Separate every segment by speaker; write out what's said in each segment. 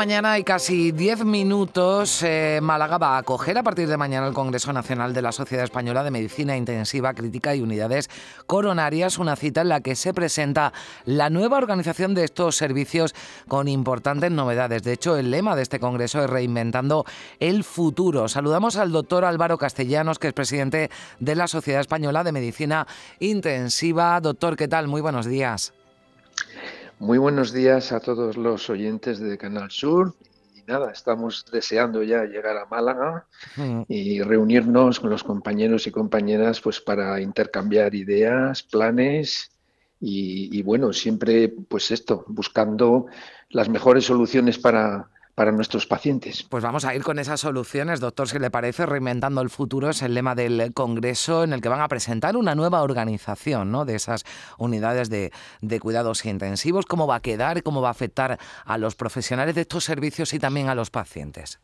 Speaker 1: Mañana y casi 10 minutos. Eh, Málaga va a acoger a partir de mañana el Congreso Nacional de la Sociedad Española de Medicina Intensiva, Crítica y Unidades Coronarias, una cita en la que se presenta la nueva organización de estos servicios con importantes novedades. De hecho, el lema de este Congreso es Reinventando el Futuro. Saludamos al doctor Álvaro Castellanos, que es presidente de la Sociedad Española de Medicina Intensiva. Doctor, ¿qué tal? Muy buenos días.
Speaker 2: Muy buenos días a todos los oyentes de Canal Sur. Y nada, estamos deseando ya llegar a Málaga mm. y reunirnos con los compañeros y compañeras pues para intercambiar ideas, planes y, y bueno, siempre pues esto, buscando las mejores soluciones para, para nuestros pacientes.
Speaker 1: Pues vamos a ir con esas soluciones, doctor, si le parece, reinventando el futuro es el lema del Congreso en el que van a presentar una nueva organización ¿no? de esas unidades de, cuidados intensivos, cómo va a quedar, cómo va a afectar a los profesionales de estos servicios y también a los pacientes.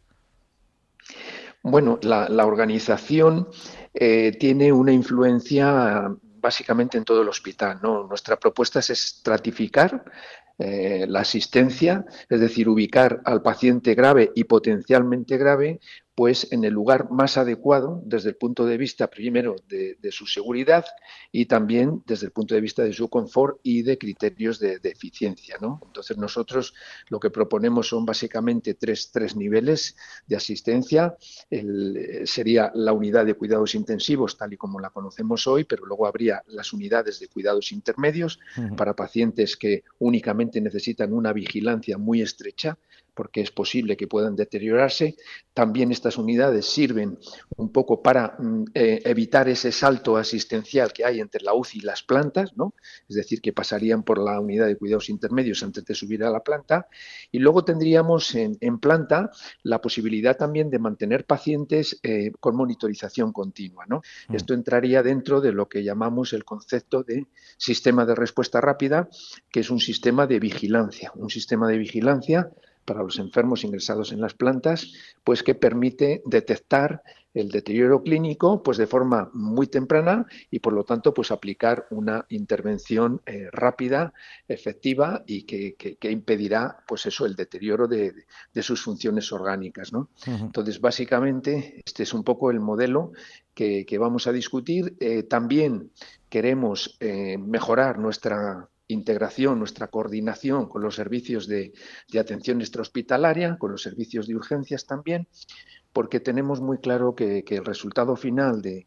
Speaker 2: Bueno, la, organización eh, tiene una influencia básicamente en todo el hospital. ¿no? Nuestra propuesta es estratificar eh, la asistencia, es decir, ubicar al paciente grave y potencialmente grave pues en el lugar más adecuado desde el punto de vista primero de, su seguridad y también desde el punto de vista de su confort y de criterios de, eficiencia. ¿no? Entonces nosotros lo que proponemos son básicamente tres, tres niveles de asistencia. sería la unidad de cuidados intensivos tal y como la conocemos hoy, pero luego habría las unidades de cuidados intermedios para pacientes que únicamente necesitan una vigilancia muy estrecha porque es posible que puedan deteriorarse. También estas unidades sirven un poco para mm, eh, evitar ese salto asistencial que hay entre la UCI y las plantas, ¿no? es decir, que pasarían por la unidad de cuidados intermedios antes de subir a la planta. Y luego tendríamos en, planta la posibilidad también de mantener pacientes eh, con monitorización continua. ¿no? Mm. Esto entraría dentro de lo que llamamos el concepto de sistema de respuesta rápida, que es un sistema de vigilancia, un sistema de vigilancia para los enfermos ingresados en las plantas, pues que permite detectar el deterioro clínico pues de forma muy temprana y por lo tanto pues aplicar una intervención eh, rápida, efectiva y que, impedirá pues eso el deterioro de, sus funciones orgánicas. ¿no? Entonces básicamente este es un poco el modelo que, vamos a discutir. Eh, también queremos eh, mejorar nuestra integración, nuestra coordinación con los servicios de, atención extrahospitalaria, con los servicios de urgencias también, porque tenemos muy claro que, el resultado final de,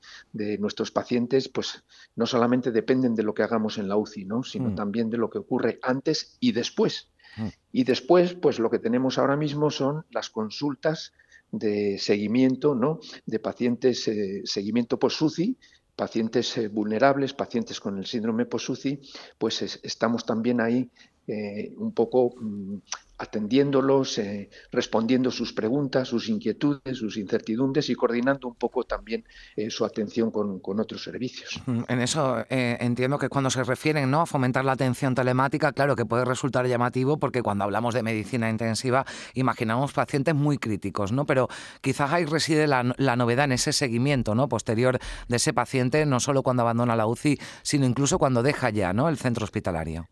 Speaker 2: nuestros pacientes, pues no solamente dependen de lo que hagamos en la UCI, ¿no? sino mm. también de lo que ocurre antes y después. Mm. Y después, pues lo que tenemos ahora mismo son las consultas de seguimiento, ¿no? De pacientes, eh, seguimiento post-UCI, pacientes eh, vulnerables, pacientes con el síndrome post-UCI, pues estamos también ahí eh, un poco mm, atendiéndolos, eh, respondiendo sus preguntas, sus inquietudes, sus incertidumbres y coordinando un poco también eh, su atención con, otros servicios.
Speaker 1: En eso eh, entiendo que cuando se refieren ¿no? a fomentar la atención telemática, claro que puede resultar llamativo porque cuando hablamos de medicina intensiva imaginamos pacientes muy críticos, ¿no? pero quizás ahí reside la, la novedad en ese seguimiento ¿no? posterior de ese paciente, no solo cuando abandona la UCI, sino incluso cuando deja ya ¿no? el centro hospitalario.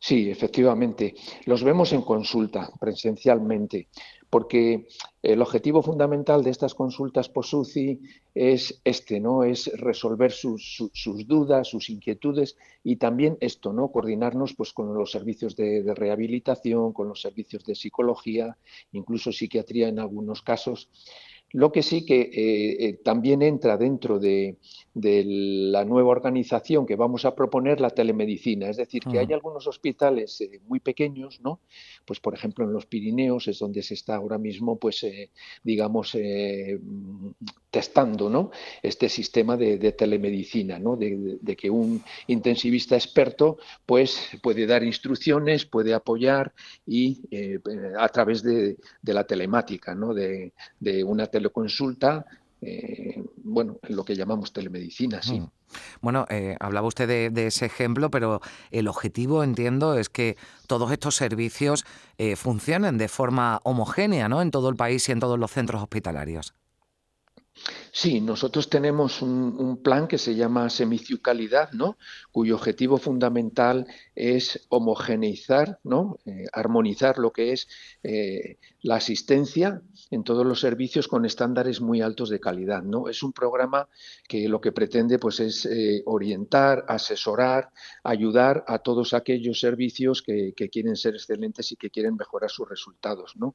Speaker 2: Sí, efectivamente. Los vemos en consulta, presencialmente, porque el objetivo fundamental de estas consultas post-UCI es este, ¿no? Es resolver sus, dudas, sus inquietudes y también esto, ¿no? Coordinarnos pues, con los servicios de, de rehabilitación, con los servicios de psicología, incluso psiquiatría en algunos casos. Lo que sí que eh, eh, también entra dentro de, la nueva organización que vamos a proponer la telemedicina, es decir, que hay algunos hospitales eh, muy pequeños, ¿no? Pues por ejemplo en los Pirineos es donde se está ahora mismo, pues digamos testando, ¿no? Este sistema de, telemedicina, ¿no? De, que un intensivista experto, pues puede dar instrucciones, puede apoyar y a través de, la telemática, ¿no? De, una teleconsulta bueno, en lo que llamamos telemedicina, sí. Mm.
Speaker 1: Bueno, eh, hablaba usted de, ese ejemplo, pero el objetivo, entiendo, es que todos estos servicios eh, funcionen de forma homogénea ¿no? en todo el país y en todos los centros hospitalarios.
Speaker 2: Sí, nosotros tenemos un, plan que se llama Semiciucalidad, ¿no? cuyo objetivo fundamental es homogeneizar, ¿no? Eh, armonizar lo que es eh, la asistencia en todos los servicios con estándares muy altos de calidad. ¿no? Es un programa que lo que pretende pues, es eh, orientar, asesorar, ayudar a todos aquellos servicios que, que, quieren ser excelentes y que quieren mejorar sus resultados. ¿no?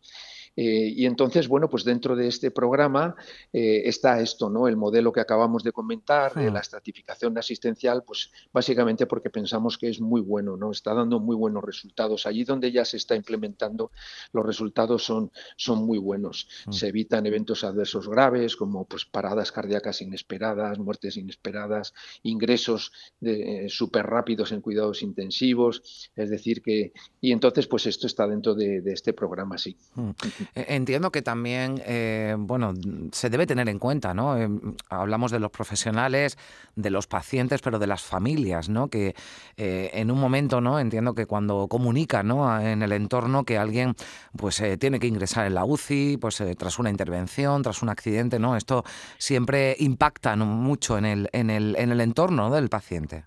Speaker 2: y entonces, bueno, pues dentro de este programa está esto, ¿no? El modelo que acabamos de comentar de hmm. la estratificación asistencial, pues básicamente porque pensamos que es muy bueno, ¿no? Está dando muy buenos resultados. Allí donde ya se está implementando, los resultados son, son muy buenos. Hmm. Se evitan eventos adversos graves como pues paradas cardíacas inesperadas, muertes inesperadas, ingresos eh, súper rápidos en cuidados intensivos. Es decir que, y entonces pues esto está dentro de, este programa, sí. Hmm.
Speaker 1: E, entiendo que también, eh, bueno, se debe tener en cuenta, Em, hablamos de los profesionales, de los pacientes, pero de las familias, ¿no? Que eh, en un momento, ¿no? Entiendo que cuando comunican, ¿no? En el entorno que alguien, pues, eh, tiene que ingresar en la UCI, pues, eh, tras una intervención, tras un accidente, ¿no? Esto siempre impacta mucho en el, en el, en el entorno del paciente.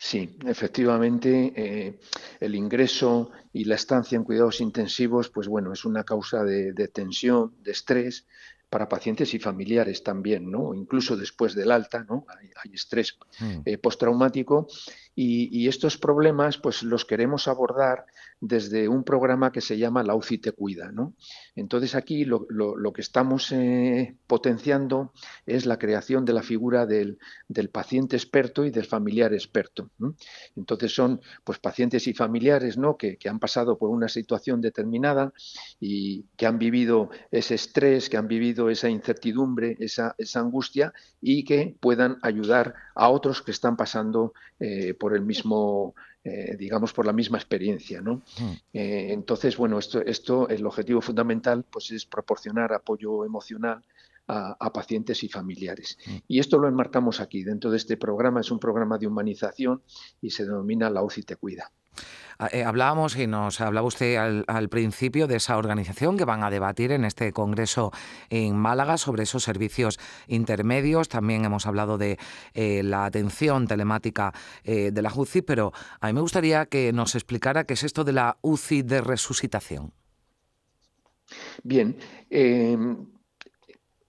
Speaker 2: Sí, efectivamente, el ingreso y la estancia en cuidados intensivos, pues bueno, es una causa de tensión, de estrés, para pacientes y familiares también, ¿no? Incluso después del alta, ¿no? Hay, estrés mm. eh, postraumático y, estos problemas, pues los queremos abordar desde un programa que se llama La UCI te cuida, ¿no? Entonces aquí lo, que estamos eh, potenciando es la creación de la figura del, paciente experto y del familiar experto. Entonces son, pues, pacientes y familiares, ¿no? Que, que han pasado por una situación determinada y que han vivido ese estrés, que han vivido esa incertidumbre, esa, esa angustia y que puedan ayudar a otros que están pasando eh, por el mismo, eh, digamos, por la misma experiencia. ¿no? Hmm. Eh, entonces, bueno, esto, esto, el objetivo fundamental pues, es proporcionar apoyo emocional a, pacientes y familiares. Hmm. Y esto lo enmarcamos aquí, dentro de este programa, es un programa de humanización y se denomina La UCI Te Cuida.
Speaker 1: Ah, eh, hablábamos y nos hablaba usted al, principio de esa organización que van a debatir en este congreso en Málaga sobre esos servicios intermedios. También hemos hablado de eh, la atención telemática eh, de la UCI, pero a mí me gustaría que nos explicara qué es esto de la UCI de resucitación.
Speaker 2: Bien, em,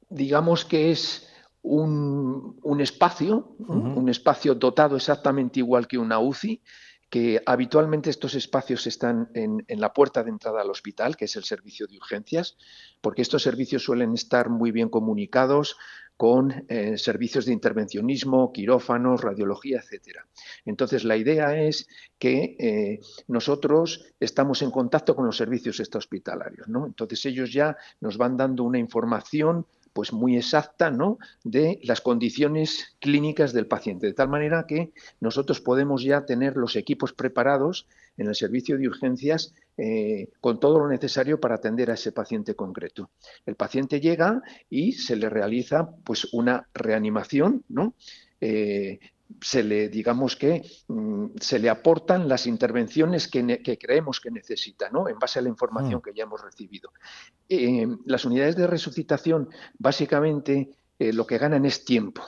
Speaker 2: digamos que es un, espacio, un espacio dotado exactamente igual que una UCI, que habitualmente estos espacios están en, la puerta de entrada al hospital, que es el servicio de urgencias, porque estos servicios suelen estar muy bien comunicados con eh, servicios de intervencionismo, quirófanos, radiología, etcétera. Entonces, la idea es que eh, nosotros estamos en contacto con los servicios extrahospitalarios, ¿no? Entonces, ellos ya nos van dando una información pues muy exacta ¿no? de las condiciones clínicas del paciente, de tal manera que nosotros podemos ya tener los equipos preparados en el servicio de urgencias eh, con todo lo necesario para atender a ese paciente concreto. El paciente llega y se le realiza pues una reanimación, ¿no? Eh, se le, digamos que, mm, se le aportan las intervenciones que, creemos que necesita, ¿no? En base a la información mm. que ya hemos recibido. Eh, las unidades de resucitación, básicamente, eh, lo que ganan es tiempo.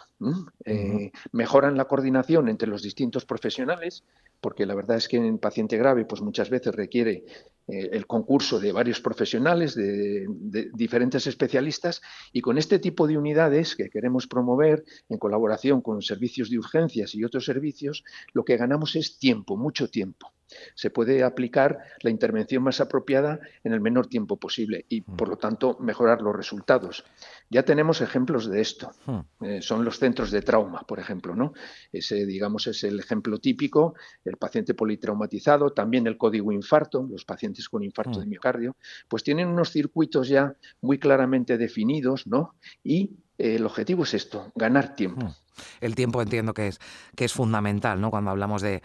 Speaker 2: Eh, mejoran la coordinación entre los distintos profesionales, porque la verdad es que en paciente grave, pues muchas veces requiere eh, el concurso de varios profesionales, de, diferentes especialistas, y con este tipo de unidades que queremos promover en colaboración con servicios de urgencias y otros servicios, lo que ganamos es tiempo, mucho tiempo. Se puede aplicar la intervención más apropiada en el menor tiempo posible y, mm. por lo tanto, mejorar los resultados. Ya tenemos ejemplos de esto. Hmm. Eh, son los centros de trauma, por ejemplo, ¿no? Ese, digamos, es el ejemplo típico, el paciente politraumatizado, también el código infarto, los pacientes con infarto de hmm. miocardio, pues tienen unos circuitos ya muy claramente definidos, ¿no? Y el objetivo es esto, ganar tiempo. Mm.
Speaker 1: El tiempo entiendo que es, que es fundamental ¿no? cuando hablamos de,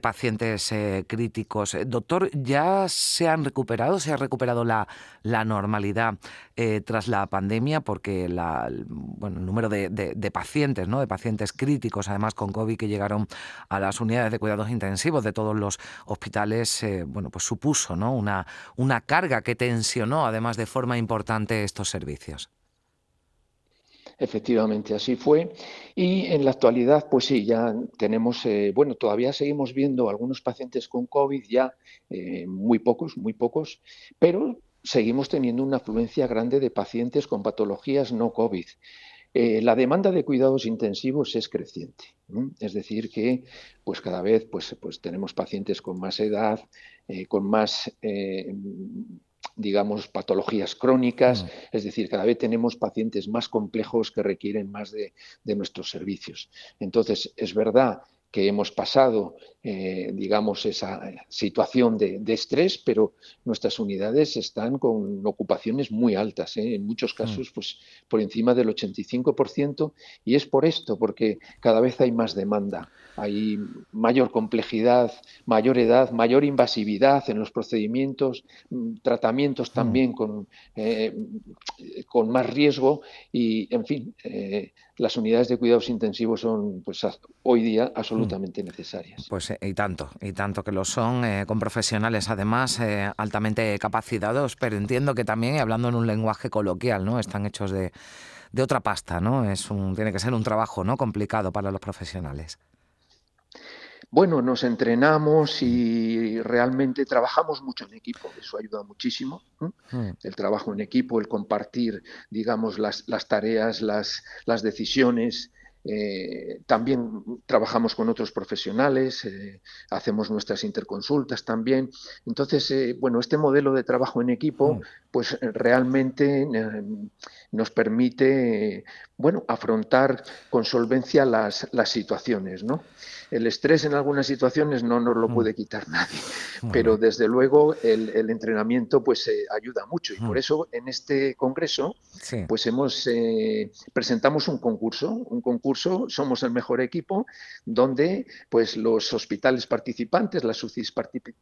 Speaker 1: pacientes eh, críticos. Eh, doctor, ¿ya se han recuperado, se ha recuperado la, la normalidad eh, tras la pandemia? Porque la, bueno, el número de, de, pacientes, ¿no? de pacientes críticos, además con COVID, que llegaron a las unidades de cuidados intensivos de todos los hospitales, bueno, pues supuso ¿no? una, una carga que tensionó además de forma importante estos servicios.
Speaker 2: Efectivamente, así fue. Y en la actualidad, pues sí, ya tenemos, eh, bueno, todavía seguimos viendo algunos pacientes con COVID, ya eh, muy pocos, muy pocos, pero seguimos teniendo una afluencia grande de pacientes con patologías no COVID. Eh, la demanda de cuidados intensivos es creciente, es decir, que pues cada vez pues, pues tenemos pacientes con más edad, con más digamos, patologías crónicas, mm. es decir, cada vez tenemos pacientes más complejos que requieren más de, de nuestros servicios. Entonces, es verdad que hemos pasado, eh, digamos, esa situación de, estrés, pero nuestras unidades están con ocupaciones muy altas, ¿eh? en muchos mm. casos pues, por encima del 85%, y es por esto, porque cada vez hay más demanda, hay mayor complejidad, mayor edad, mayor invasividad en los procedimientos, mm, tratamientos mm. también con, eh, con más riesgo, y, en fin, las unidades de cuidados intensivos son pues, hoy día absolutamente necesarias.
Speaker 1: Pues eh, y tanto, y tanto que lo son, eh, con profesionales además eh, altamente capacitados, pero entiendo que también, hablando en un lenguaje coloquial, ¿no? Están hechos de, de otra pasta, ¿no? Es un, tiene que ser un trabajo ¿no? complicado para los profesionales.
Speaker 2: Bueno, nos entrenamos y realmente trabajamos mucho en equipo, eso ayuda muchísimo. Hmm. El trabajo en equipo, el compartir, digamos, las, las tareas, las, las decisiones, eh, también trabajamos con otros profesionales, eh, hacemos nuestras interconsultas también. Entonces, eh, bueno, este modelo de trabajo en equipo, mm. pues realmente nos permite, bueno, afrontar con solvencia las, las situaciones, ¿no? El estrés en algunas situaciones no nos lo mm. puede quitar nadie, pero desde luego el, entrenamiento pues ayuda mucho y por mm. eso en este congreso pues hemos presentamos un concurso, un concurso somos el mejor equipo, donde pues los hospitales participantes, las UCIs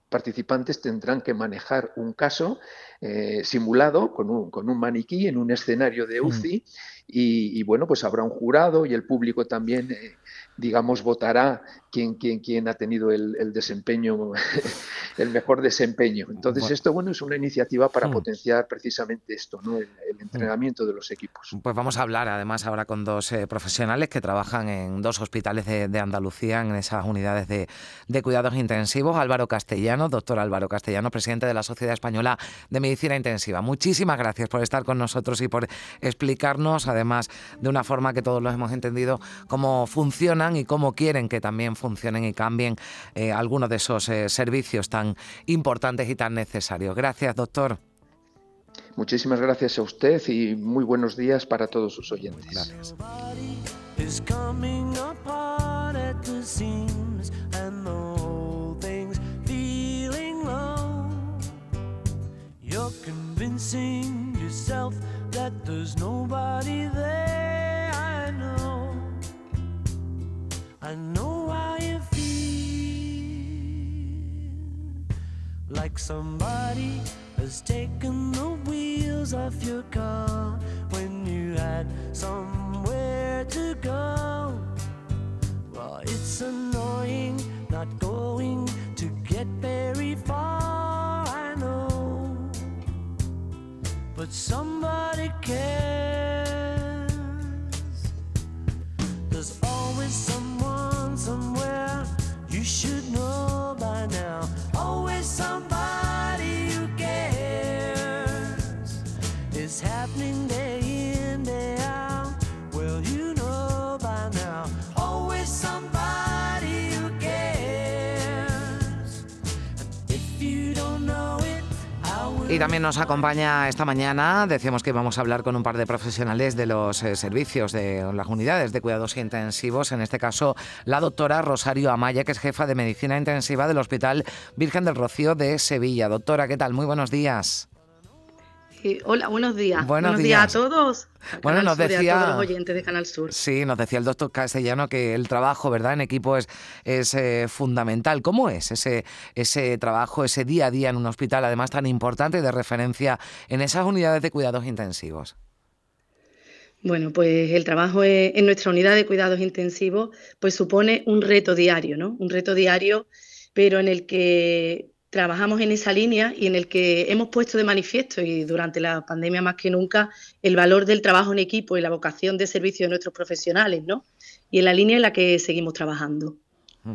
Speaker 2: participantes tendrán que manejar un caso eh, simulado con un, con un, maniquí en un escenario de UCI mm. y, bueno, pues habrá un jurado y el público también, eh, digamos, votará quién, quién, quién ha tenido el, desempeño, el mejor desempeño. Entonces esto, bueno, es una iniciativa para mm. potenciar precisamente esto, ¿no? el, mm. entrenamiento de los equipos.
Speaker 1: Pues vamos a hablar además ahora con dos eh, profesionales que trabajan en dos hospitales de, de Andalucía, en esas unidades de, de, cuidados intensivos. Álvaro Castellano, doctor Álvaro Castellano, presidente de la Sociedad Española de medicina intensiva. Muchísimas gracias por estar con nosotros y por explicarnos, además de una forma que todos los hemos entendido, cómo funcionan y cómo quieren que también funcionen y cambien eh, algunos de esos eh, servicios tan importantes y tan necesarios. Gracias, doctor.
Speaker 2: Muchísimas gracias a usted y muy buenos días para todos sus oyentes.
Speaker 1: Gracias. convincing yourself that there's nobody there. I know how you feel. Like somebody has taken the wheels off your car when you had somewhere to go. Well, it's annoying not going to get very far. I know. But somebody cares. There's always someone somewhere you should know by now. Always somebody who cares. It's happening day Y también nos acompaña esta mañana, decíamos que íbamos a hablar con un par de profesionales de los eh, servicios de las unidades de cuidados intensivos, en este caso la doctora Rosario Amaya, que es jefa de medicina intensiva del Hospital Virgen del Rocío de Sevilla. Doctora, ¿qué tal? Muy buenos días.
Speaker 3: Hola, buenos días. Buenos, días. a todos.
Speaker 1: bueno, nos decía.
Speaker 3: A todos los oyentes de Canal Sur.
Speaker 1: Sí, nos decía el doctor Castellano que el trabajo, ¿verdad?, en equipo es, es eh, fundamental. ¿Cómo es ese, ese trabajo, ese día a día en un hospital, además tan importante de referencia en esas unidades de cuidados intensivos?
Speaker 3: Bueno, pues el trabajo en nuestra unidad de cuidados intensivos pues supone un reto diario, ¿no? Un reto diario, pero en el que trabajamos en esa línea y en el que hemos puesto de manifiesto y durante la pandemia más que nunca el valor del trabajo en equipo y la vocación de servicio de nuestros profesionales, ¿no? Y en la línea en la que seguimos trabajando.
Speaker 1: Mm.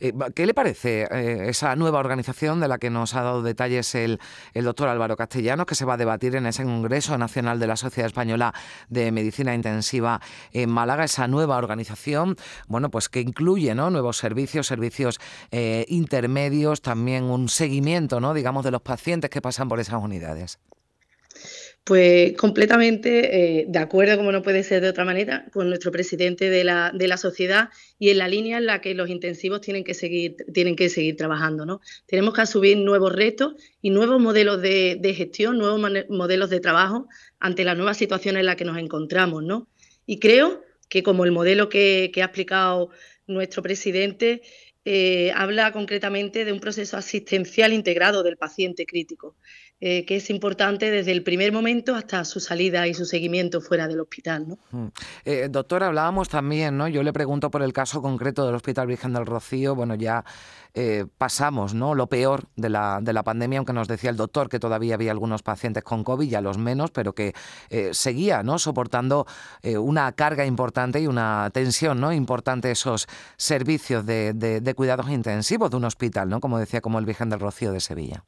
Speaker 1: Eh, ¿Qué le parece eh, esa nueva organización de la que nos ha dado detalles el, doctor Álvaro Castellanos, que se va a debatir en ese Congreso Nacional de la Sociedad Española de Medicina Intensiva en Málaga? Esa nueva organización, bueno, pues que incluye ¿no? nuevos servicios, servicios eh, intermedios, también un seguimiento, ¿no? digamos, de los pacientes que pasan por esas unidades.
Speaker 3: Pues completamente eh, de acuerdo, como no puede ser de otra manera, con nuestro presidente de la, de la, sociedad y en la línea en la que los intensivos tienen que seguir, tienen que seguir trabajando. ¿no? Tenemos que asumir nuevos retos y nuevos modelos de, gestión, nuevos modelos de trabajo ante la nueva situación en la que nos encontramos. ¿no? Y creo que como el modelo que, ha explicado nuestro presidente, eh, habla concretamente de un proceso asistencial integrado del paciente crítico. Eh, que es importante desde el primer momento hasta su salida y su seguimiento fuera del hospital. ¿no?
Speaker 1: Mm. Eh, doctor, hablábamos también, ¿no? Yo le pregunto por el caso concreto del Hospital Virgen del Rocío. Bueno, ya eh, pasamos ¿no? lo peor de la, de la pandemia, aunque nos decía el doctor que todavía había algunos pacientes con COVID, ya los menos, pero que seguía ¿no? soportando una carga importante y una tensión ¿no? importante esos servicios de, de cuidados intensivos de un hospital, ¿no? como decía, como el Virgen del Rocío de Sevilla.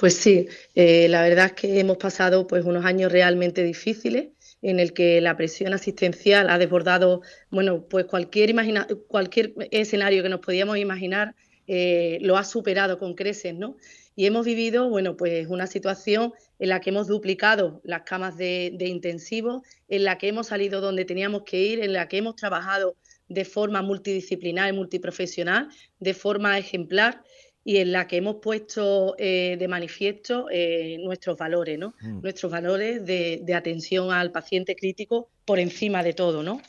Speaker 3: Pues sí, eh, la verdad es que hemos pasado pues unos años realmente difíciles en el que la presión asistencial ha desbordado, bueno, pues cualquier, cualquier escenario que nos podíamos imaginar eh, lo ha superado con creces, ¿no? Y hemos vivido, bueno, pues una situación en la que hemos duplicado las camas de, de intensivo, en la que hemos salido donde teníamos que ir, en la que hemos trabajado de forma multidisciplinar y multiprofesional, de forma ejemplar y en la que hemos puesto eh, de manifiesto eh, nuestros valores, ¿no? Mm. Nuestros valores de, atención al paciente crítico por encima de todo, ¿no?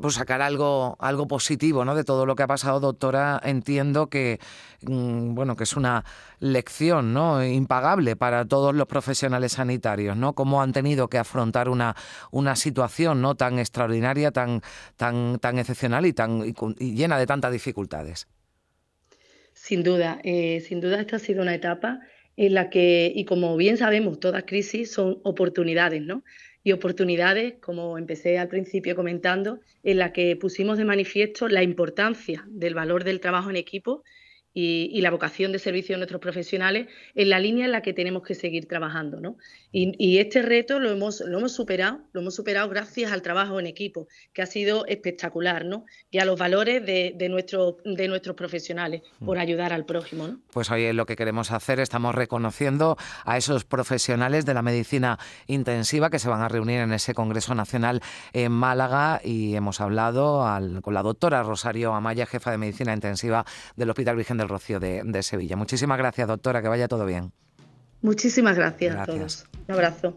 Speaker 1: Pues sacar algo, algo positivo, ¿no? De todo lo que ha pasado, doctora, entiendo que, mm, bueno, que es una lección, ¿no? Impagable para todos los profesionales sanitarios, ¿no? Cómo han tenido que afrontar una, una situación, ¿no? Tan extraordinaria, tan, tan, tan excepcional y tan y llena de tantas dificultades.
Speaker 3: Sin duda, eh, sin duda esta ha sido una etapa en la que, y como bien sabemos, todas crisis son oportunidades, ¿no? Y oportunidades, como empecé al principio comentando, en la que pusimos de manifiesto la importancia del valor del trabajo en equipo y, la vocación de servicio de nuestros profesionales en la línea en la que tenemos que seguir trabajando. ¿no? Y, este reto lo hemos, lo hemos superado, lo hemos superado gracias al trabajo en equipo, que ha sido espectacular, ¿no? y a los valores de, de, de nuestros profesionales por mm. ayudar al prójimo. ¿no?
Speaker 1: Pues hoy es lo que queremos hacer, estamos reconociendo a esos profesionales de la medicina intensiva que se van a reunir en ese Congreso Nacional en Málaga y hemos hablado con la doctora Rosario Amaya, jefa de medicina intensiva del Hospital Virgen del Rocío de, Sevilla. Muchísimas gracias, doctora, que vaya todo bien.
Speaker 3: Muchísimas gracias. a todos. Un abrazo.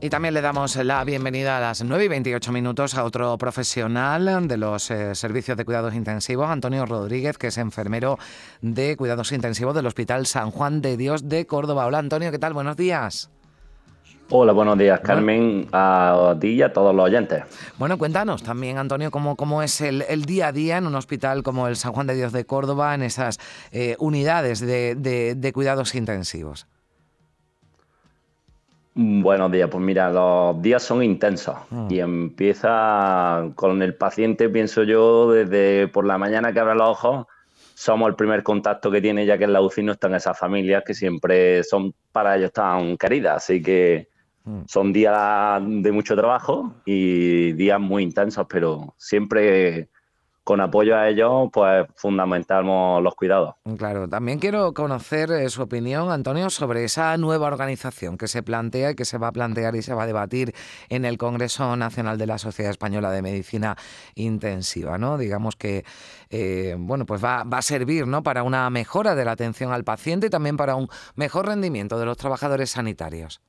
Speaker 1: Y también le damos la bienvenida a las 9 y 28 minutos a otro profesional de los eh, servicios de cuidados intensivos, Antonio Rodríguez, que es enfermero de cuidados intensivos del Hospital San Juan de Dios de Córdoba. Hola Antonio, ¿qué tal? Buenos días.
Speaker 4: Hola, buenos días, Carmen, a ti y a todos los oyentes.
Speaker 1: Bueno, cuéntanos también, Antonio, cómo, cómo es el, día a día en un hospital como el San Juan de Dios de Córdoba, en esas eh, unidades de, cuidados intensivos.
Speaker 4: Buenos días, pues mira, los días son intensos mm. y empieza con el paciente, pienso yo, desde por la mañana que abre los ojos, somos el primer contacto que tiene, ya que en la UCI no están esas familias que siempre son para ellos tan queridas, así que Mm. Son días de mucho trabajo y días muy intensos, pero siempre con apoyo a ellos, pues fundamentamos los cuidados.
Speaker 1: Claro, también quiero conocer eh, su opinión, Antonio, sobre esa nueva organización que se plantea y que se va a plantear y se va a debatir en el Congreso Nacional de la Sociedad Española de Medicina Intensiva, ¿no? Digamos que, eh, bueno, pues va, va, a servir, ¿no? Para una mejora de la atención al paciente y también para un mejor rendimiento de los trabajadores sanitarios.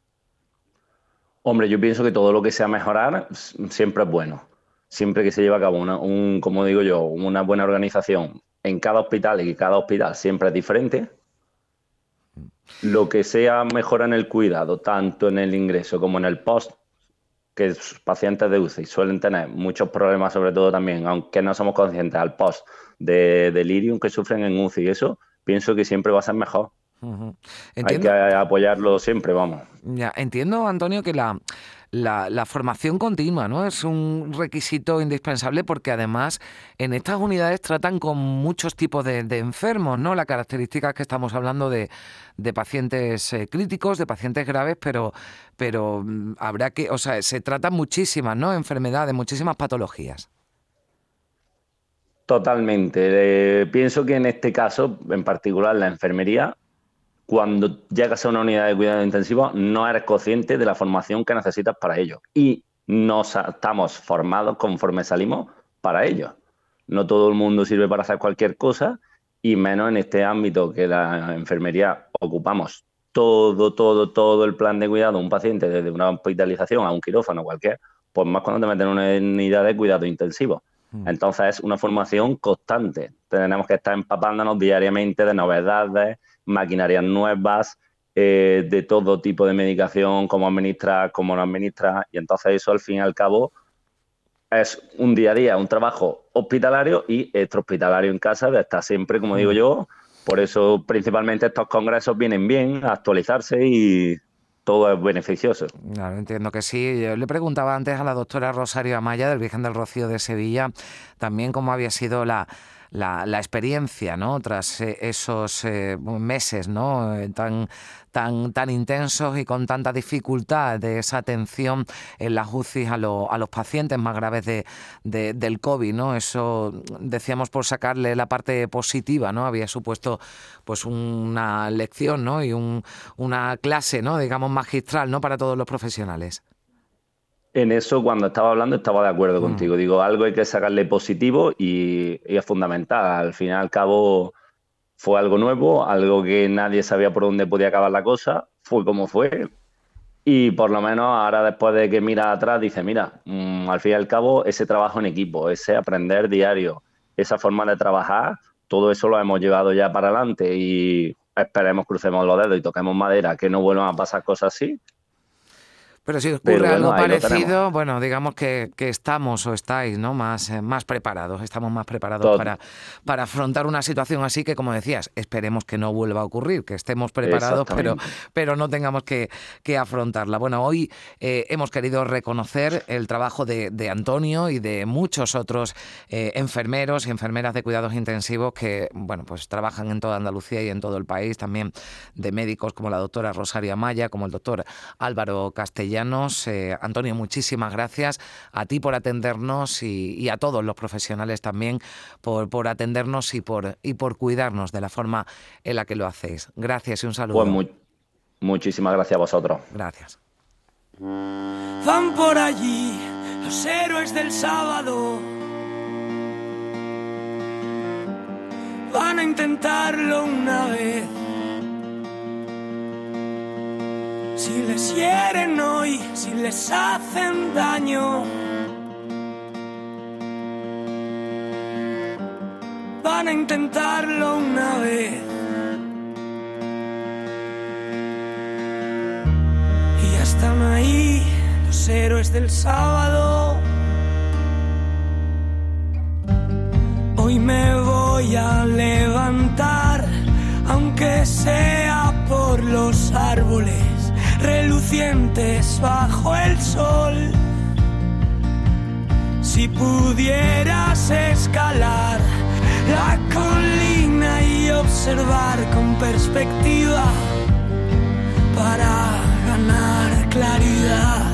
Speaker 4: Hombre, yo pienso que todo lo que sea mejorar siempre es bueno. Siempre que se lleve a cabo una, un, como digo yo, una buena organización en cada hospital y que cada hospital siempre es diferente. Lo que sea mejora en el cuidado, tanto en el ingreso como en el post, que los pacientes de UCI suelen tener muchos problemas, sobre todo también, aunque no somos conscientes al post de delirium que sufren en UCI y eso, pienso que siempre va a ser mejor. Hay que apoyarlo siempre, vamos.
Speaker 1: Ya, entiendo, Antonio, que la, la, formación continua ¿no? es un requisito indispensable porque además en estas unidades tratan con muchos tipos de, enfermos, ¿no? La característica es que estamos hablando de, de pacientes eh, críticos, de pacientes graves, pero, pero mm, habrá que, o sea, se tratan muchísimas ¿no? enfermedades, muchísimas patologías.
Speaker 4: Totalmente. Eh, pienso que en este caso, en particular la enfermería, cuando llegas a una unidad de cuidado intensivo no eres consciente de la formación que necesitas para ello. Y no estamos formados conforme salimos para ello. No todo el mundo sirve para hacer cualquier cosa y menos en este ámbito que la enfermería ocupamos todo, todo, todo el plan de cuidado de un paciente, desde una hospitalización a un quirófano cualquier, pues más cuando te meten en una unidad de cuidado intensivo. Mm. Entonces es una formación constante. Tenemos que estar empapándonos diariamente de novedades, maquinarias nuevas, eh, de todo tipo de medicación, cómo administrar, cómo no administrar. Y entonces eso al fin y al cabo es un día a día, un trabajo hospitalario y extrahospitalario en casa, de estar siempre, como digo yo. Por eso principalmente estos congresos vienen bien a actualizarse y todo es beneficioso.
Speaker 1: Claro, entiendo que sí. Yo le preguntaba antes a la doctora Rosario Amaya del Virgen del Rocío de Sevilla también cómo había sido la la, experiencia, ¿no? Tras eh, esos eh, meses, ¿no? Eh, tan, tan, tan intensos y con tanta dificultad de esa atención en las UCI a, a los pacientes más graves de, del COVID, ¿no? Eso decíamos por sacarle la parte positiva, ¿no? Había supuesto pues una lección, ¿no? Y un, una clase, ¿no? Digamos magistral, ¿no? Para todos los profesionales.
Speaker 4: En eso, cuando estaba hablando, estaba de acuerdo mm. contigo. Digo, algo hay que sacarle positivo y, es fundamental. Al fin y al cabo, fue algo nuevo, algo que nadie sabía por dónde podía acabar la cosa, fue como fue. Y por lo menos ahora, después de que mira atrás, dice: Mira, mm, al fin y al cabo, ese trabajo en equipo, ese aprender diario, esa forma de trabajar, todo eso lo hemos llevado ya para adelante y esperemos, crucemos los dedos y toquemos madera, que no vuelvan a pasar cosas así
Speaker 1: pero si ocurre algo parecido, bueno, digamos que, estamos o estáis ¿no? más, eh, más preparados, estamos más preparados para, para afrontar una situación así que, como decías, esperemos que no vuelva a ocurrir, que estemos preparados, pero, pero no tengamos que, afrontarla. Bueno, hoy eh, hemos querido reconocer el trabajo de, Antonio y de muchos otros eh, enfermeros y enfermeras de cuidados intensivos que, bueno, pues trabajan en toda Andalucía y en todo el país, también de médicos como la doctora Rosaria Maya, como el doctor Álvaro Castellano eh, Antonio, muchísimas gracias a ti por atendernos y, a todos los profesionales también por, por, atendernos y por, y por cuidarnos de la forma en la que lo hacéis. Gracias y un saludo.
Speaker 4: Pues muchísimas gracias a vosotros.
Speaker 1: Gracias.
Speaker 5: Van por allí los héroes del sábado. Van a intentarlo una vez Si les hieren hoy, si les hacen daño, van a intentarlo una vez. Y hasta mañana. héroes del sábado. Hoy me voy a levantar, aunque sea por los árboles relucientes bajo el sol. Si pudieras escalar la colina y observar con perspectiva para ganar claridad.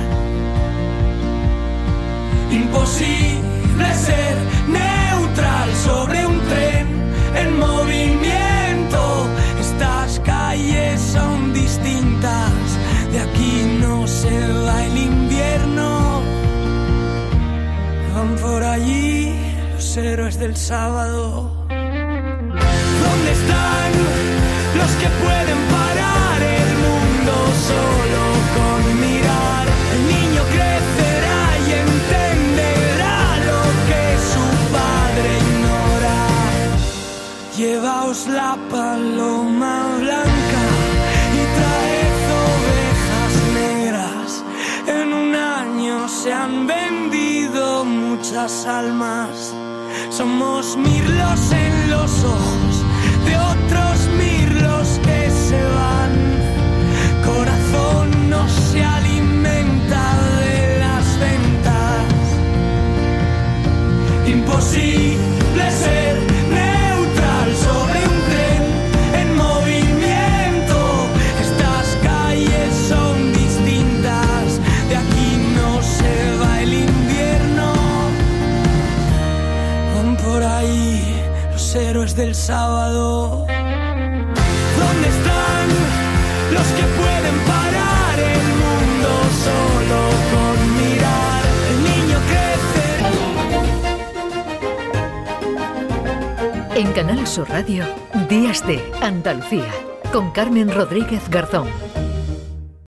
Speaker 5: Imposible del sábado. ¿Dónde están los que pueden parar el mundo solo con mirar? El niño crecerá y entenderá lo que su padre ignora. Llevaos la paloma blanca y traed ovejas negras. En un año se han vendido muchas. Somos mirlos en los ojos sábado. ¿Dónde están los que pueden parar el mundo solo con mirar? El niño crece.
Speaker 6: En Canal Sur Radio, Días de Andalucía, con Carmen Rodríguez Garzón.